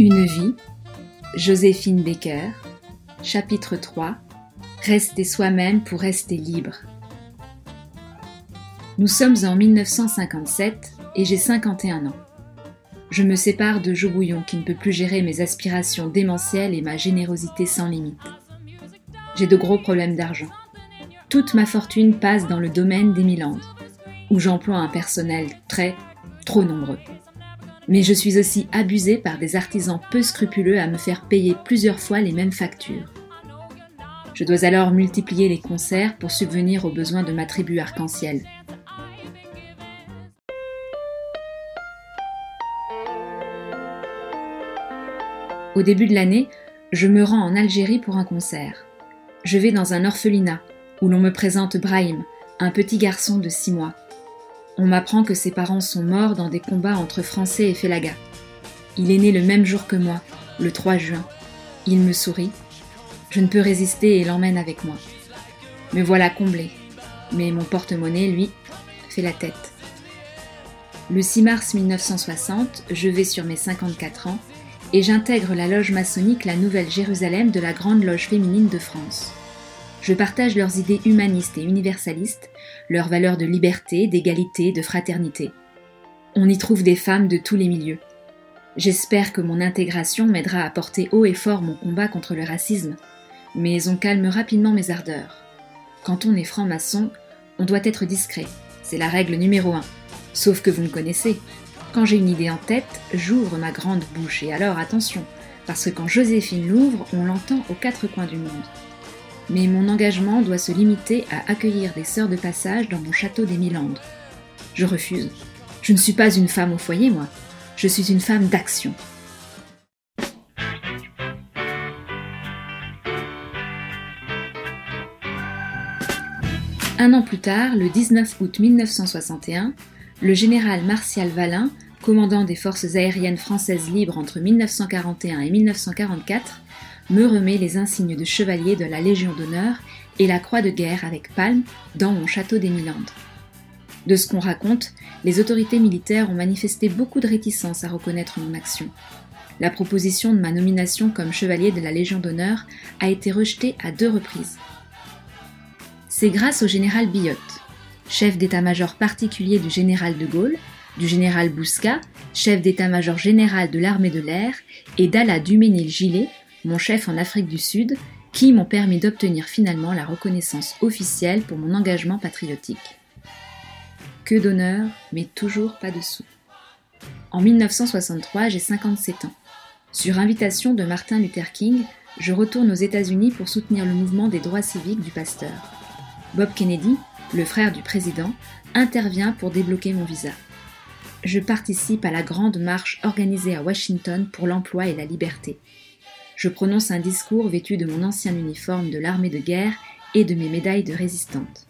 Une vie, Joséphine Baker, chapitre 3, Rester soi-même pour rester libre. Nous sommes en 1957 et j'ai 51 ans. Je me sépare de Joe Bouillon qui ne peut plus gérer mes aspirations démentielles et ma générosité sans limite. J'ai de gros problèmes d'argent. Toute ma fortune passe dans le domaine des Milandes, où j'emploie un personnel très, trop nombreux mais je suis aussi abusée par des artisans peu scrupuleux à me faire payer plusieurs fois les mêmes factures. Je dois alors multiplier les concerts pour subvenir aux besoins de ma tribu arc-en-ciel. Au début de l'année, je me rends en Algérie pour un concert. Je vais dans un orphelinat où l'on me présente Brahim, un petit garçon de 6 mois. On m'apprend que ses parents sont morts dans des combats entre Français et Félaga. Il est né le même jour que moi, le 3 juin. Il me sourit. Je ne peux résister et l'emmène avec moi. Me voilà comblé. Mais mon porte-monnaie, lui, fait la tête. Le 6 mars 1960, je vais sur mes 54 ans et j'intègre la loge maçonnique La Nouvelle Jérusalem de la Grande Loge féminine de France. Je partage leurs idées humanistes et universalistes, leurs valeurs de liberté, d'égalité, de fraternité. On y trouve des femmes de tous les milieux. J'espère que mon intégration m'aidera à porter haut et fort mon combat contre le racisme, mais on calme rapidement mes ardeurs. Quand on est franc-maçon, on doit être discret, c'est la règle numéro un. Sauf que vous me connaissez. Quand j'ai une idée en tête, j'ouvre ma grande bouche et alors attention, parce que quand Joséphine l'ouvre, on l'entend aux quatre coins du monde mais mon engagement doit se limiter à accueillir des sœurs de passage dans mon château des Milandes. Je refuse. Je ne suis pas une femme au foyer, moi. Je suis une femme d'action. Un an plus tard, le 19 août 1961, le général Martial Valin, commandant des forces aériennes françaises libres entre 1941 et 1944, me remet les insignes de chevalier de la Légion d'honneur et la croix de guerre avec palme dans mon château des Milandes. De ce qu'on raconte, les autorités militaires ont manifesté beaucoup de réticence à reconnaître mon action. La proposition de ma nomination comme chevalier de la Légion d'honneur a été rejetée à deux reprises. C'est grâce au général Billotte, chef d'état-major particulier du général de Gaulle, du général Bousca, chef d'état-major général de l'armée de l'air, et d'Ala Duménil-Gillet, mon chef en Afrique du Sud, qui m'ont permis d'obtenir finalement la reconnaissance officielle pour mon engagement patriotique. Que d'honneur, mais toujours pas de sous. En 1963, j'ai 57 ans. Sur invitation de Martin Luther King, je retourne aux États-Unis pour soutenir le mouvement des droits civiques du pasteur. Bob Kennedy, le frère du président, intervient pour débloquer mon visa. Je participe à la grande marche organisée à Washington pour l'emploi et la liberté je prononce un discours vêtu de mon ancien uniforme de l'armée de guerre et de mes médailles de résistante.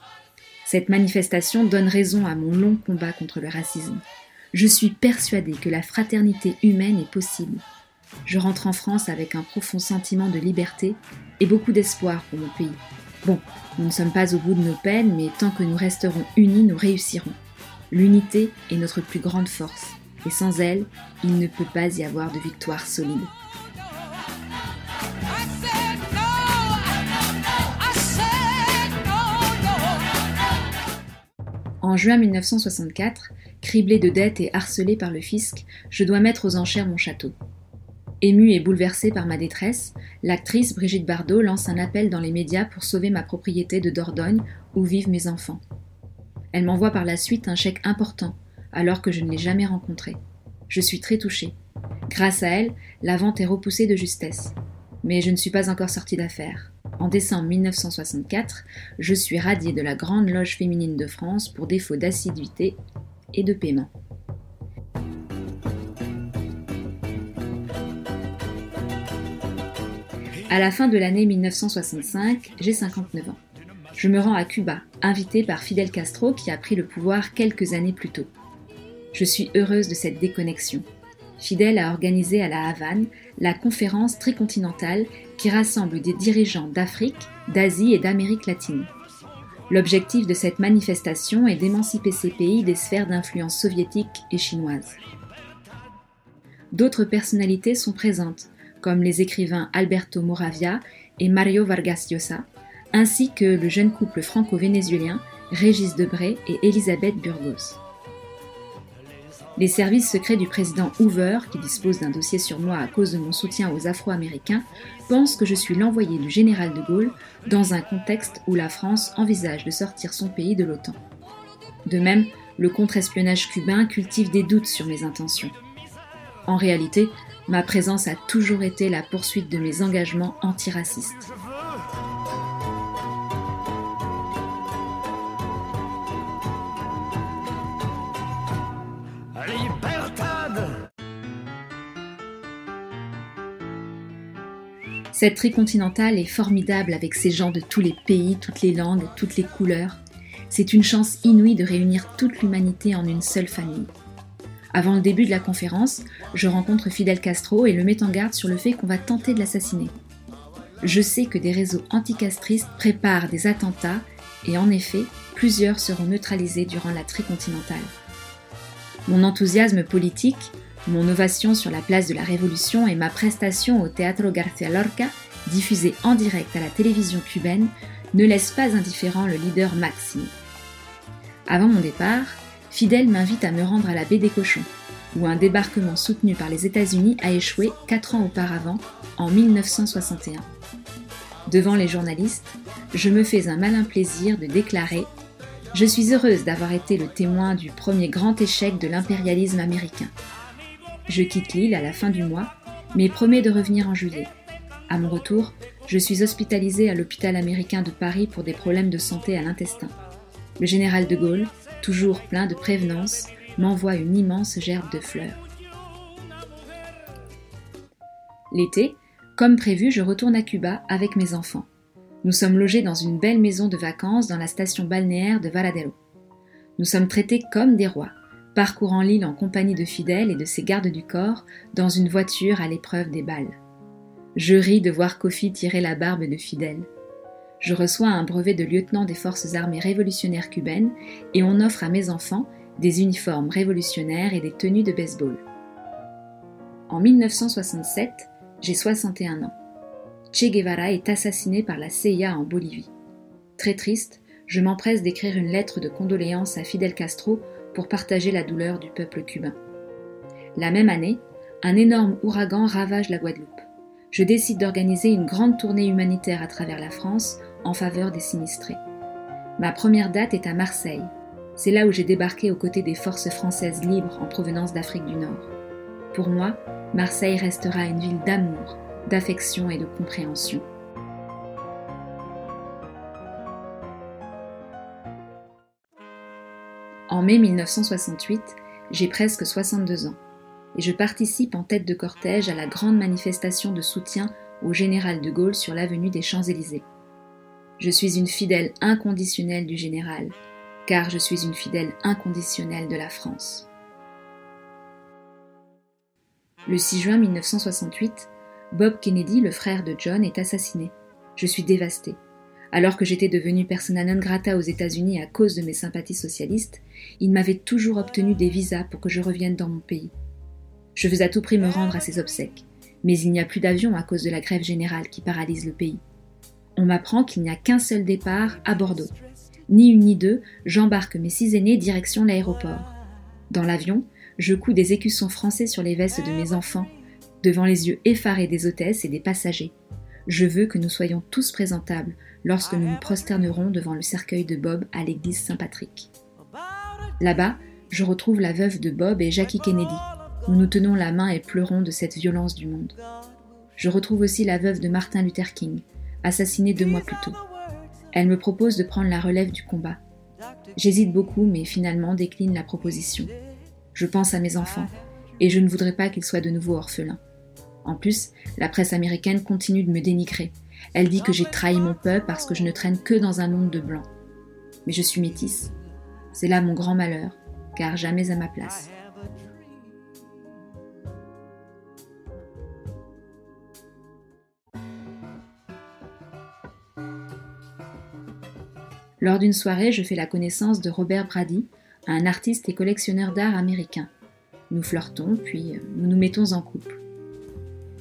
Cette manifestation donne raison à mon long combat contre le racisme. Je suis persuadée que la fraternité humaine est possible. Je rentre en France avec un profond sentiment de liberté et beaucoup d'espoir pour mon pays. Bon, nous ne sommes pas au bout de nos peines, mais tant que nous resterons unis, nous réussirons. L'unité est notre plus grande force, et sans elle, il ne peut pas y avoir de victoire solide. En juin 1964, criblé de dettes et harcelé par le fisc, je dois mettre aux enchères mon château. Émue et bouleversée par ma détresse, l'actrice Brigitte Bardot lance un appel dans les médias pour sauver ma propriété de Dordogne où vivent mes enfants. Elle m'envoie par la suite un chèque important, alors que je ne l'ai jamais rencontré. Je suis très touchée. Grâce à elle, la vente est repoussée de justesse. Mais je ne suis pas encore sortie d'affaire. En décembre 1964, je suis radiée de la Grande Loge féminine de France pour défaut d'assiduité et de paiement. À la fin de l'année 1965, j'ai 59 ans. Je me rends à Cuba, invitée par Fidel Castro qui a pris le pouvoir quelques années plus tôt. Je suis heureuse de cette déconnexion. Fidel a organisé à La Havane la conférence tricontinentale qui rassemble des dirigeants d'Afrique, d'Asie et d'Amérique latine. L'objectif de cette manifestation est d'émanciper ces pays des sphères d'influence soviétique et chinoise. d'autres personnalités sont présentes, comme les écrivains Alberto Moravia et Mario Vargas Llosa, ainsi que le jeune couple franco-vénézuélien Régis Debray et Elisabeth Burgos. Les services secrets du président Hoover, qui dispose d'un dossier sur moi à cause de mon soutien aux Afro-Américains, pensent que je suis l'envoyé du général de Gaulle dans un contexte où la France envisage de sortir son pays de l'OTAN. De même, le contre-espionnage cubain cultive des doutes sur mes intentions. En réalité, ma présence a toujours été la poursuite de mes engagements antiracistes. Cette tricontinentale est formidable avec ses gens de tous les pays, toutes les langues, toutes les couleurs. C'est une chance inouïe de réunir toute l'humanité en une seule famille. Avant le début de la conférence, je rencontre Fidel Castro et le met en garde sur le fait qu'on va tenter de l'assassiner. Je sais que des réseaux anticastristes préparent des attentats et en effet, plusieurs seront neutralisés durant la tricontinentale. Mon enthousiasme politique, mon ovation sur la place de la Révolution et ma prestation au Teatro García Lorca, diffusée en direct à la télévision cubaine, ne laissent pas indifférent le leader Maxime. Avant mon départ, Fidel m'invite à me rendre à la baie des Cochons, où un débarquement soutenu par les États-Unis a échoué quatre ans auparavant, en 1961. Devant les journalistes, je me fais un malin plaisir de déclarer Je suis heureuse d'avoir été le témoin du premier grand échec de l'impérialisme américain. Je quitte l'île à la fin du mois, mais promets de revenir en juillet. À mon retour, je suis hospitalisée à l'hôpital américain de Paris pour des problèmes de santé à l'intestin. Le général de Gaulle, toujours plein de prévenance, m'envoie une immense gerbe de fleurs. L'été, comme prévu, je retourne à Cuba avec mes enfants. Nous sommes logés dans une belle maison de vacances dans la station balnéaire de Varadero. Nous sommes traités comme des rois parcourant l'île en compagnie de fidèles et de ses gardes du corps dans une voiture à l'épreuve des balles. Je ris de voir Kofi tirer la barbe de fidèle. Je reçois un brevet de lieutenant des forces armées révolutionnaires cubaines et on offre à mes enfants des uniformes révolutionnaires et des tenues de baseball. En 1967, j'ai 61 ans. Che Guevara est assassiné par la CIA en Bolivie. Très triste, je m'empresse d'écrire une lettre de condoléances à Fidel Castro pour partager la douleur du peuple cubain. La même année, un énorme ouragan ravage la Guadeloupe. Je décide d'organiser une grande tournée humanitaire à travers la France en faveur des sinistrés. Ma première date est à Marseille. C'est là où j'ai débarqué aux côtés des forces françaises libres en provenance d'Afrique du Nord. Pour moi, Marseille restera une ville d'amour, d'affection et de compréhension. En mai 1968, j'ai presque 62 ans et je participe en tête de cortège à la grande manifestation de soutien au général de Gaulle sur l'avenue des Champs-Élysées. Je suis une fidèle inconditionnelle du général, car je suis une fidèle inconditionnelle de la France. Le 6 juin 1968, Bob Kennedy, le frère de John, est assassiné. Je suis dévastée. Alors que j'étais devenue persona non grata aux États-Unis à cause de mes sympathies socialistes, il m'avait toujours obtenu des visas pour que je revienne dans mon pays. Je veux à tout prix me rendre à ses obsèques, mais il n'y a plus d'avion à cause de la grève générale qui paralyse le pays. On m'apprend qu'il n'y a qu'un seul départ à Bordeaux. Ni une ni deux, j'embarque mes six aînés direction l'aéroport. Dans l'avion, je couds des écussons français sur les vestes de mes enfants, devant les yeux effarés des hôtesses et des passagers. Je veux que nous soyons tous présentables lorsque nous nous prosternerons devant le cercueil de Bob à l'église Saint-Patrick. Là-bas, je retrouve la veuve de Bob et Jackie Kennedy. Nous nous tenons la main et pleurons de cette violence du monde. Je retrouve aussi la veuve de Martin Luther King, assassiné deux mois plus tôt. Elle me propose de prendre la relève du combat. J'hésite beaucoup, mais finalement décline la proposition. Je pense à mes enfants, et je ne voudrais pas qu'ils soient de nouveau orphelins. En plus, la presse américaine continue de me dénigrer. Elle dit que j'ai trahi mon peuple parce que je ne traîne que dans un monde de blancs. Mais je suis métisse. C'est là mon grand malheur, car jamais à ma place. Lors d'une soirée, je fais la connaissance de Robert Brady, un artiste et collectionneur d'art américain. Nous flirtons, puis nous nous mettons en couple.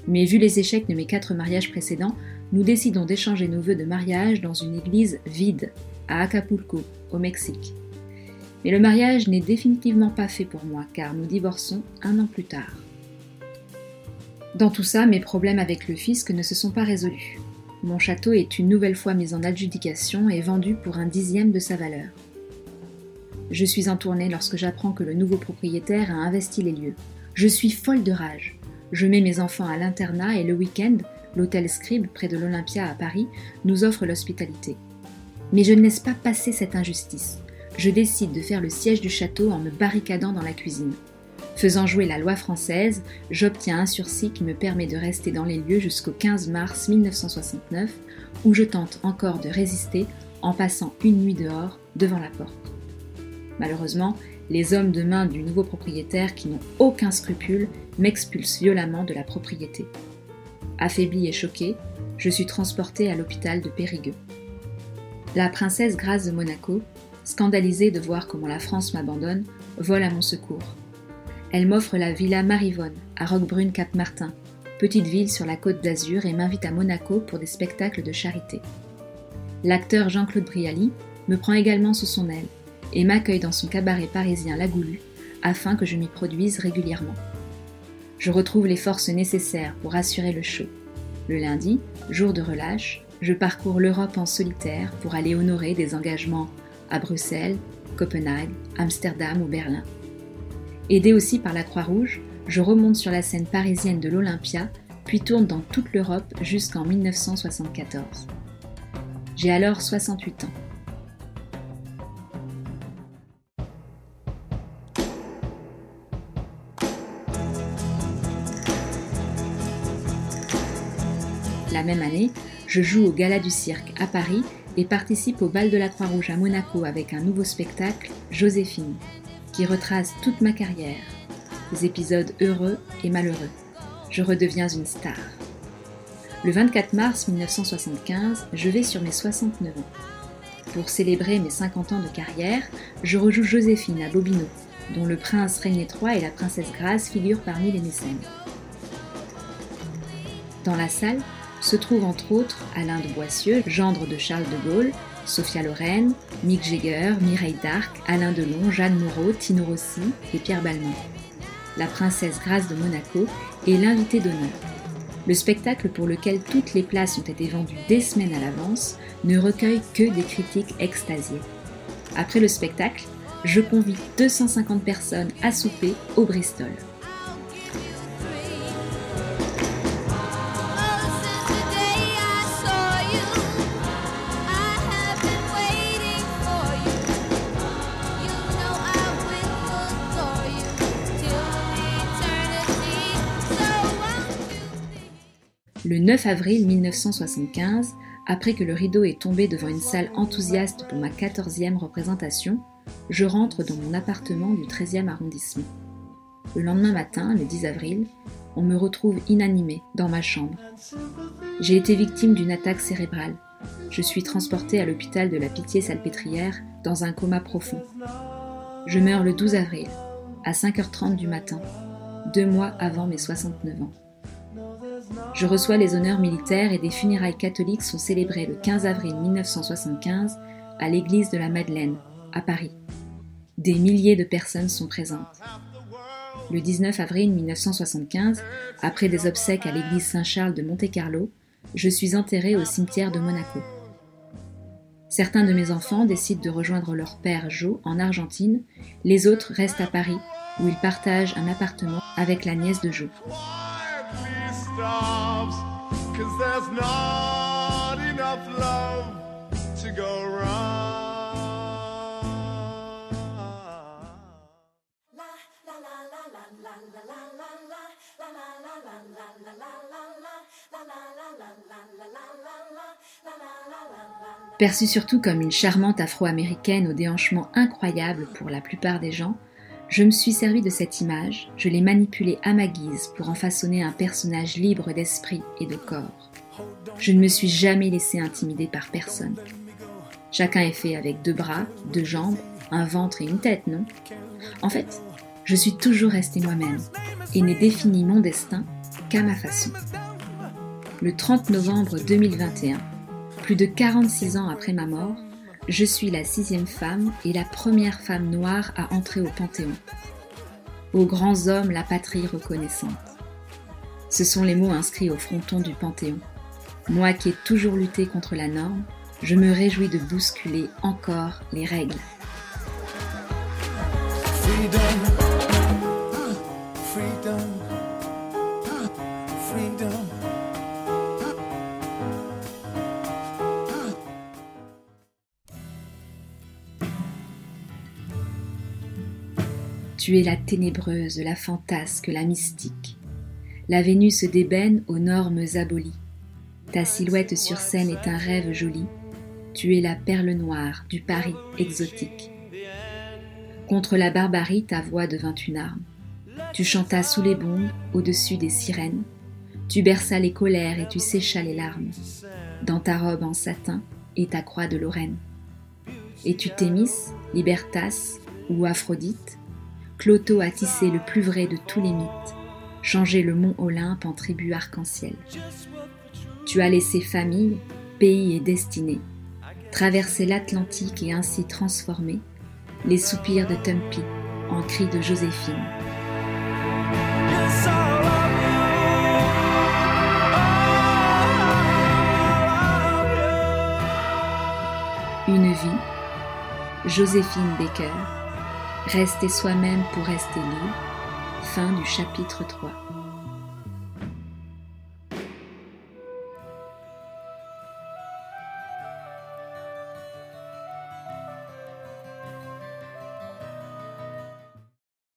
Mais vu les échecs de mes quatre mariages précédents, nous décidons d'échanger nos vœux de mariage dans une église vide, à Acapulco, au Mexique. Mais le mariage n'est définitivement pas fait pour moi, car nous divorçons un an plus tard. Dans tout ça, mes problèmes avec le fisc ne se sont pas résolus. Mon château est une nouvelle fois mis en adjudication et vendu pour un dixième de sa valeur. Je suis en tournée lorsque j'apprends que le nouveau propriétaire a investi les lieux. Je suis folle de rage. Je mets mes enfants à l'internat et le week-end, l'hôtel Scribe près de l'Olympia à Paris nous offre l'hospitalité. Mais je ne laisse pas passer cette injustice. Je décide de faire le siège du château en me barricadant dans la cuisine. Faisant jouer la loi française, j'obtiens un sursis qui me permet de rester dans les lieux jusqu'au 15 mars 1969, où je tente encore de résister en passant une nuit dehors devant la porte. Malheureusement, les hommes de main du nouveau propriétaire qui n'ont aucun scrupule m'expulsent violemment de la propriété. Affaiblie et choquée, je suis transportée à l'hôpital de Périgueux. La princesse Grace de Monaco, scandalisée de voir comment la France m'abandonne, vole à mon secours. Elle m'offre la villa Marivonne à Roquebrune-Cap-Martin, petite ville sur la côte d'Azur, et m'invite à Monaco pour des spectacles de charité. L'acteur Jean-Claude Brialy me prend également sous son aile et m'accueille dans son cabaret parisien La Goulue afin que je m'y produise régulièrement. Je retrouve les forces nécessaires pour assurer le show. Le lundi, jour de relâche, je parcours l'Europe en solitaire pour aller honorer des engagements à Bruxelles, Copenhague, Amsterdam ou Berlin. Aidé aussi par la Croix-Rouge, je remonte sur la scène parisienne de l'Olympia, puis tourne dans toute l'Europe jusqu'en 1974. J'ai alors 68 ans. Même année, je joue au Gala du Cirque à Paris et participe au Bal de la Croix-Rouge à Monaco avec un nouveau spectacle, Joséphine, qui retrace toute ma carrière, des épisodes heureux et malheureux. Je redeviens une star. Le 24 mars 1975, je vais sur mes 69 ans. Pour célébrer mes 50 ans de carrière, je rejoue Joséphine à Bobino, dont le prince René III et la princesse Grace figurent parmi les mécènes. Dans la salle, se trouvent entre autres Alain de Boissieu, gendre de Charles de Gaulle, Sophia Loren, Mick Jagger, Mireille Darc, Alain Delon, Jeanne Moreau, Tino Rossi et Pierre Balmain. La princesse Grâce de Monaco est l'invité d'honneur. Le spectacle pour lequel toutes les places ont été vendues des semaines à l'avance ne recueille que des critiques extasiées. Après le spectacle, je convie 250 personnes à souper au Bristol. Le 9 avril 1975, après que le rideau est tombé devant une salle enthousiaste pour ma 14e représentation, je rentre dans mon appartement du 13e arrondissement. Le lendemain matin, le 10 avril, on me retrouve inanimé dans ma chambre. J'ai été victime d'une attaque cérébrale. Je suis transportée à l'hôpital de la Pitié-Salpêtrière dans un coma profond. Je meurs le 12 avril, à 5h30 du matin, deux mois avant mes 69 ans. Je reçois les honneurs militaires et des funérailles catholiques sont célébrées le 15 avril 1975 à l'église de la Madeleine, à Paris. Des milliers de personnes sont présentes. Le 19 avril 1975, après des obsèques à l'église Saint-Charles de Monte-Carlo, je suis enterrée au cimetière de Monaco. Certains de mes enfants décident de rejoindre leur père Joe en Argentine, les autres restent à Paris, où ils partagent un appartement avec la nièce de Joe. Perçue surtout comme une charmante afro-américaine au déhanchement incroyable pour la plupart des gens, je me suis servi de cette image, je l'ai manipulée à ma guise pour en façonner un personnage libre d'esprit et de corps. Je ne me suis jamais laissé intimider par personne. Chacun est fait avec deux bras, deux jambes, un ventre et une tête, non? En fait, Je suis toujours restée moi-même et n'ai défini mon destin qu'à ma façon. Le 30 novembre 2021, plus de 46 ans après ma mort, je suis la sixième femme et la première femme noire à entrer au Panthéon. Aux grands hommes, la patrie reconnaissante. Ce sont les mots inscrits au fronton du Panthéon. Moi qui ai toujours lutté contre la norme, je me réjouis de bousculer encore les règles. Tu es la ténébreuse, la fantasque, la mystique. La Vénus d'ébène aux normes abolies. Ta silhouette sur scène est un rêve joli. Tu es la perle noire du Paris exotique. Contre la barbarie, ta voix devint une arme. Tu chantas sous les bombes, au-dessus des sirènes. Tu berças les colères et tu séchas les larmes. Dans ta robe en satin et ta croix de Lorraine. Et tu Thémis, Libertas ou Aphrodite, Cloto a tissé le plus vrai de tous les mythes, changé le mont Olympe en tribu arc-en-ciel. Tu as laissé famille, pays et destinée, traversé l'Atlantique et ainsi transformé les soupirs de Tumpy en cris de Joséphine. Une vie, Joséphine Baker, Rester soi-même pour rester libre. Fin du chapitre 3.